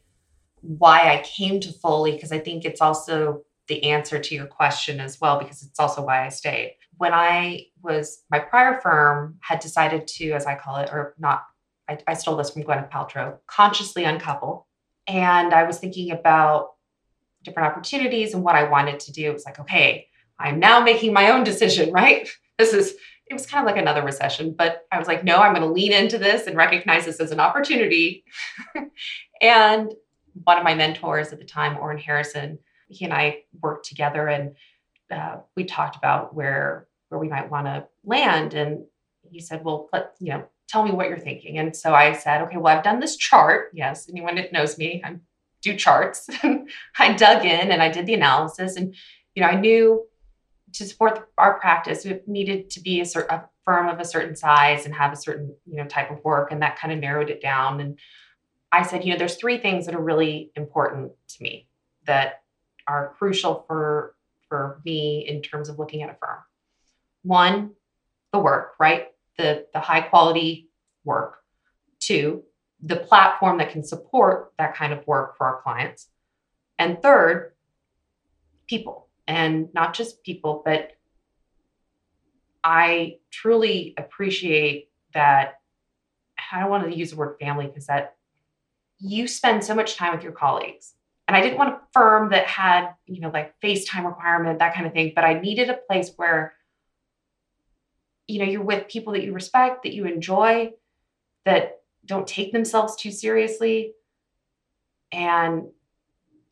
why I came to Foley because I think it's also the answer to your question as well, because it's also why I stayed. When I was, my prior firm had decided to, as I call it, or not, I, I stole this from Gwyneth Paltrow, consciously uncouple. And I was thinking about different opportunities and what I wanted to do. It was like, okay, I'm now making my own decision, right? This is, it was kind of like another recession, but I was like, no, I'm going to lean into this and recognize this as an opportunity. and one of my mentors at the time, Orrin Harrison, he and I worked together and uh, we talked about where where we might want to land. And he said, well, let, you know, tell me what you're thinking. And so I said, okay, well, I've done this chart. Yes, anyone that knows me, I do charts. I dug in and I did the analysis. And, you know, I knew to support our practice, it needed to be a, a firm of a certain size and have a certain, you know, type of work. And that kind of narrowed it down. And I said, you know, there's three things that are really important to me that are crucial for for me in terms of looking at a firm. One, the work, right? The the high quality work. Two, the platform that can support that kind of work for our clients. And third, people and not just people, but I truly appreciate that. I don't want to use the word family because that you spend so much time with your colleagues. And I didn't want a firm that had, you know, like FaceTime requirement, that kind of thing, but I needed a place where, you know, you're with people that you respect, that you enjoy, that don't take themselves too seriously. And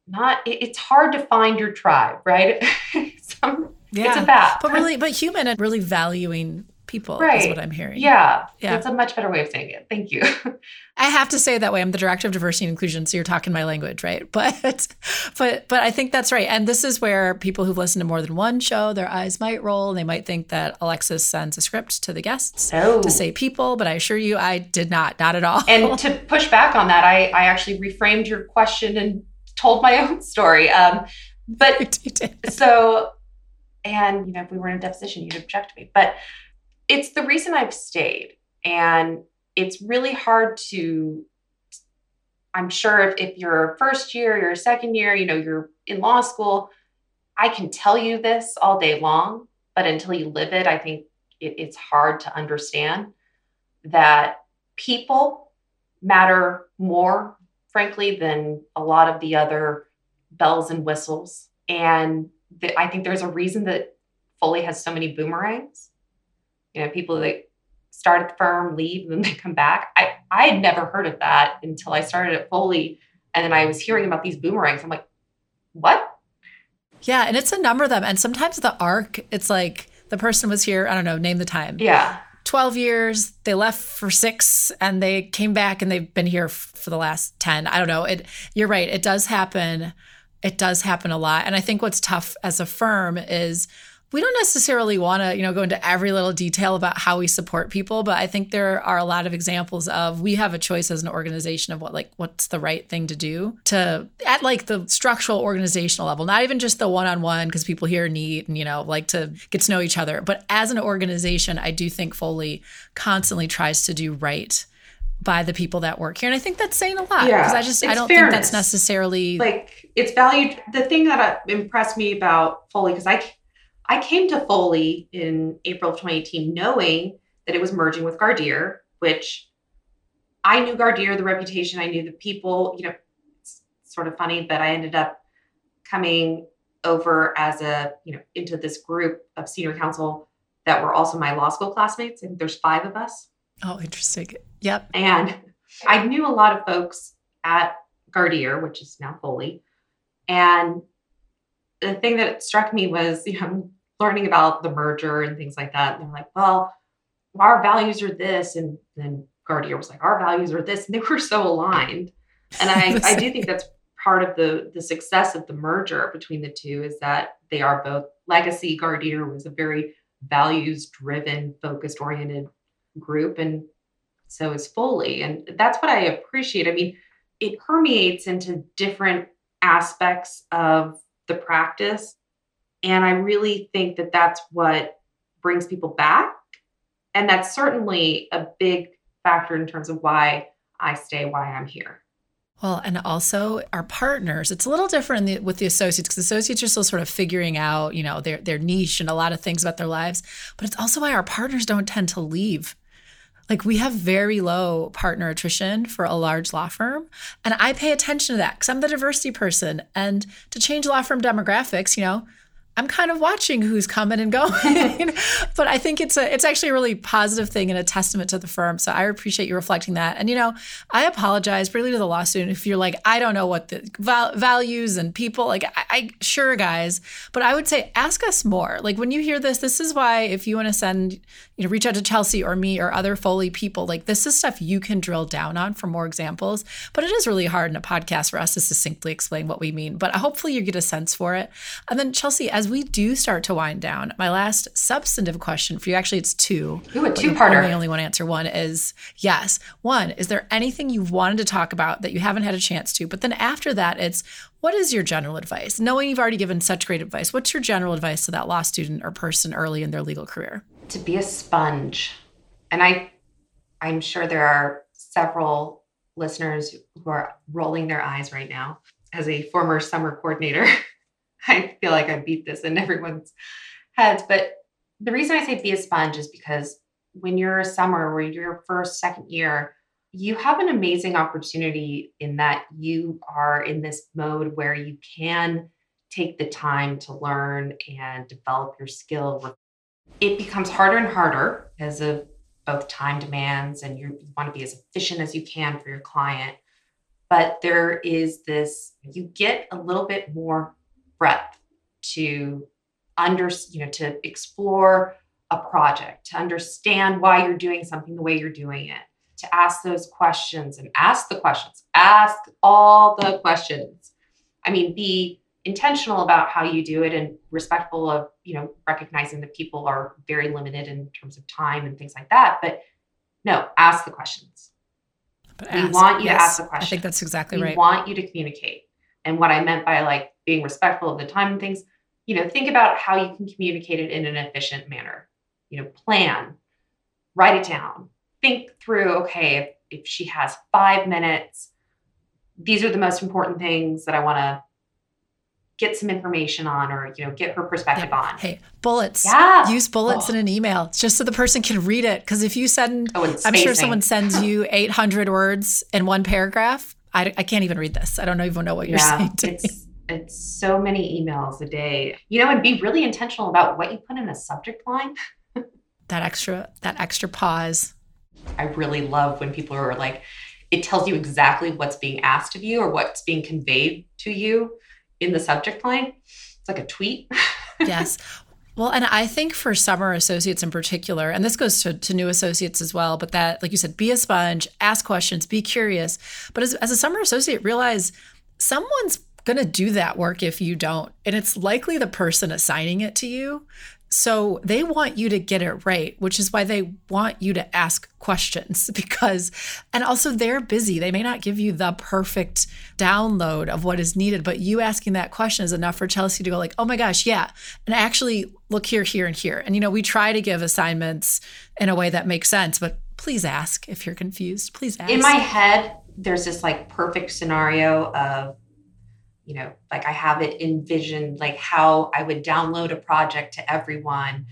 not it, it's hard to find your tribe, right? Some, yeah. It's a bat. But really, but human and really valuing people right. is what I'm hearing. Yeah. Yeah. That's a much better way of saying it. Thank you. I have to say that way. I'm the director of diversity and inclusion, so you're talking my language, right? But but but I think that's right. And this is where people who've listened to more than one show, their eyes might roll they might think that Alexis sends a script to the guests oh. to say people, but I assure you I did not, not at all. And to push back on that, I, I actually reframed your question and told my own story. Um, but so and you know, if we were in a deposition, you'd object to me. But it's the reason I've stayed. And it's really hard to, I'm sure if, if you're a first year, you're a second year, you know, you're in law school, I can tell you this all day long, but until you live it, I think it, it's hard to understand that people matter more, frankly, than a lot of the other bells and whistles. And the, I think there's a reason that Foley has so many boomerangs you know, people that start at the firm, leave, and then they come back. I, I had never heard of that until I started at Foley. And then I was hearing about these boomerangs. I'm like, what? Yeah. And it's a number of them. And sometimes the arc, it's like the person was here, I don't know, name the time. Yeah. 12 years, they left for six and they came back and they've been here f- for the last 10. I don't know. It, you're right. It does happen. It does happen a lot. And I think what's tough as a firm is we don't necessarily want to you know go into every little detail about how we support people but i think there are a lot of examples of we have a choice as an organization of what like what's the right thing to do to at like the structural organizational level not even just the one-on-one because people here need and you know like to get to know each other but as an organization i do think foley constantly tries to do right by the people that work here and i think that's saying a lot because yeah, i just i don't fairness. think that's necessarily like it's valued the thing that impressed me about foley because i I came to Foley in April of 2018 knowing that it was merging with Gardere, which I knew Gardere, the reputation, I knew the people, you know, it's sort of funny, but I ended up coming over as a, you know, into this group of senior counsel that were also my law school classmates. And there's five of us. Oh, interesting. Yep. And I knew a lot of folks at Gardere, which is now Foley. And the thing that struck me was, you know, learning about the merger and things like that. And they're like, well, our values are this. And then Gardere was like, our values are this. And they were so aligned. And I, I do think that's part of the the success of the merger between the two is that they are both legacy Gardere was a very values driven focused oriented group and so is Foley and that's what I appreciate I mean it permeates into different aspects of the practice and I really think that that's what brings people back and that's certainly a big factor in terms of why I stay why I'm here well, and also our partners. It's a little different the, with the associates because associates are still sort of figuring out, you know, their their niche and a lot of things about their lives. But it's also why our partners don't tend to leave. Like we have very low partner attrition for a large law firm, and I pay attention to that because I'm the diversity person. And to change law firm demographics, you know, I'm kind of watching who's coming and going. but I think it's a it's actually a really positive thing and a testament to the firm. So I appreciate you reflecting that. And you know, I apologize really to the law student if you're like, I don't know what the val- values and people like. I, I sure guys, but I would say ask us more. Like when you hear this, this is why if you want to send, you know, reach out to Chelsea or me or other Foley people, like this is stuff you can drill down on for more examples. But it is really hard in a podcast for us to succinctly explain what we mean. But hopefully you get a sense for it. And then Chelsea, as we do start to wind down, my last substantive question for you actually, it's two. Ooh, a two parter. I only want to answer one is yes. One, is there anything you've wanted to talk about that you haven't had a chance to? But then after that, it's what is your general advice? Knowing you've already given such great advice, what's your general advice to that law student or person early in their legal career? To be a sponge. And I I'm sure there are several listeners who are rolling their eyes right now as a former summer coordinator. I feel like I beat this in everyone's heads. But the reason I say be a sponge is because when you're a summer or your first, second year, you have an amazing opportunity in that you are in this mode where you can take the time to learn and develop your skill. It becomes harder and harder as of both time demands and you want to be as efficient as you can for your client. But there is this, you get a little bit more breadth to under you know to explore a project to understand why you're doing something the way you're doing it to ask those questions and ask the questions ask all the questions. I mean be intentional about how you do it and respectful of you know recognizing that people are very limited in terms of time and things like that but no ask the questions. But we ask, want you yes, to ask the questions i think that's exactly we right. we want you to communicate. And what I meant by like being respectful of the time and things, you know, think about how you can communicate it in an efficient manner. You know, plan, write it down, think through, okay, if, if she has five minutes, these are the most important things that I want to get some information on or you know get her perspective yeah. on hey bullets yeah use bullets oh. in an email just so the person can read it because if you send oh, i'm sure someone sends you 800 words in one paragraph I, I can't even read this. I don't even know what you're yeah, saying to it's, me. It's so many emails a day. You know, and be really intentional about what you put in a subject line. that extra, that extra pause. I really love when people are like, it tells you exactly what's being asked of you or what's being conveyed to you in the subject line. It's like a tweet. yes. Well, and I think for summer associates in particular, and this goes to, to new associates as well, but that, like you said, be a sponge, ask questions, be curious. But as, as a summer associate, realize someone's going to do that work if you don't. And it's likely the person assigning it to you. So they want you to get it right, which is why they want you to ask questions because, and also they're busy. They may not give you the perfect download of what is needed, but you asking that question is enough for Chelsea to go, like, oh my gosh, yeah. And actually look here, here, and here. And, you know, we try to give assignments in a way that makes sense, but please ask if you're confused. Please ask. In my head, there's this like perfect scenario of you know, like I have it envisioned, like how I would download a project to everyone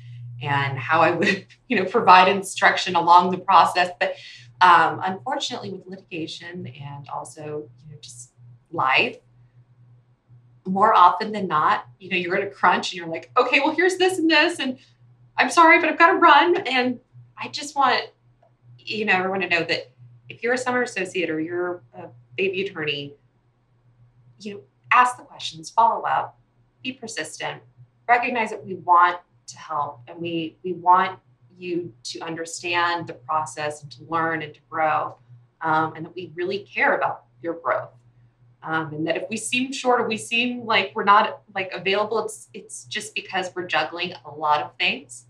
and how I would, you know, provide instruction along the process. But um, unfortunately, with litigation and also, you know, just life, more often than not, you know, you're in a crunch and you're like, okay, well, here's this and this, and I'm sorry, but I've got to run. And I just want, you know, everyone to know that if you're a summer associate or you're a baby attorney, you know, ask the questions, follow up, be persistent, recognize that we want to help and we we want you to understand the process and to learn and to grow, um, and that we really care about your growth. Um, and that if we seem short or we seem like we're not like available, it's it's just because we're juggling a lot of things.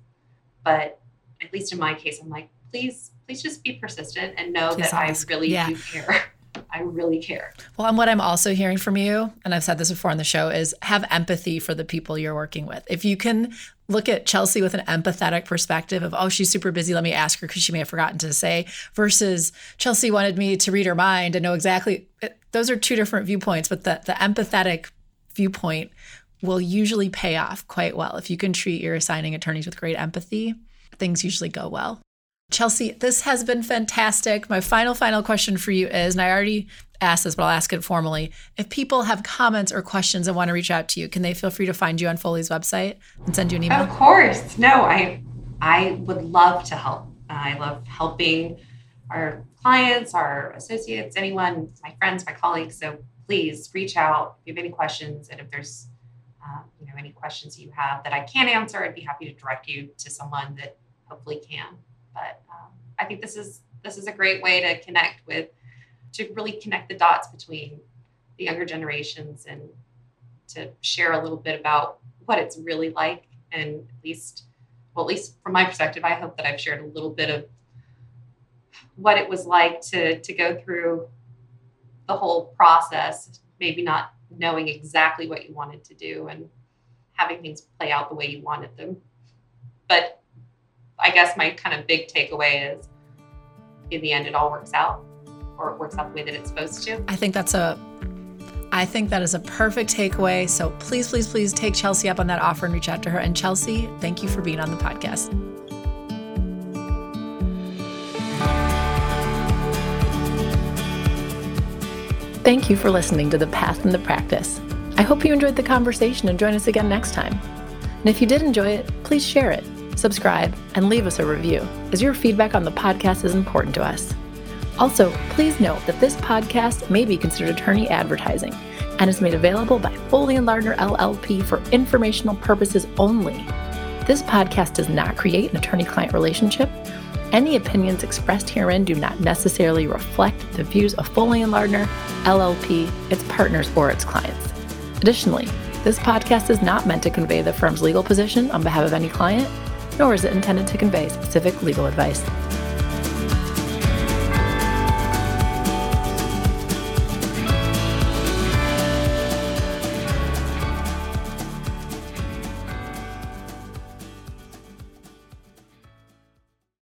But at least in my case, I'm like, please, please just be persistent and know Please that I really Yeah. do care. I really care. Well, and what I'm also hearing from you, and I've said this before on the show, is have empathy for the people you're working with. If you can look at Chelsea with an empathetic perspective of, oh, she's super busy, let me ask her because she may have forgotten to say, versus Chelsea wanted me to read her mind and know exactly, those are two different viewpoints, but the, the empathetic viewpoint will usually pay off quite well. If you can treat your assigning attorneys with great empathy, things usually go well. Chelsea, this has been fantastic. My final, final question for you is, and I already asked this, but I'll ask it formally. If people have comments or questions and want to reach out to you, can they feel free to find you on Foley's website and send you an email? Of course. No, I I would love to help. I love helping our clients, our associates, anyone, my friends, my colleagues. So please reach out if you have any questions, and if there's uh, you know any questions you have that I can't answer, I'd be happy to direct you to someone that hopefully can. But um, I think this is this is a great way to connect with to really connect the dots between the younger generations and to share a little bit about what it's really like. And at least well at least from my perspective i hope that i've shared a little bit of what it was like to to go through the whole process maybe not knowing exactly what you wanted to do and having things play out the way you wanted them. But i guess my kind of big takeaway is in the end it all works out or it works out the way that it's supposed to I think that's a I think that is a perfect takeaway. So please, please, please take Chelsea up on that offer and reach out to her. And Chelsea, thank you for being on the podcast. Thank you for listening to The Path and the Practice. I hope you enjoyed the conversation and join us again next time. And if you did enjoy it, please share it, subscribe, and leave us a review, as your feedback on the podcast is important to us. Also, please note that this podcast may be considered attorney advertising and is made available by Foley and Lardner LLP for informational purposes only. This podcast does not create an attorney client relationship. Any opinions expressed herein do not necessarily reflect the views of Foley and Lardner LLP, its partners, or its clients. Additionally, this podcast is not meant to convey the firm's legal position on behalf of any client, nor is it intended to convey specific legal advice.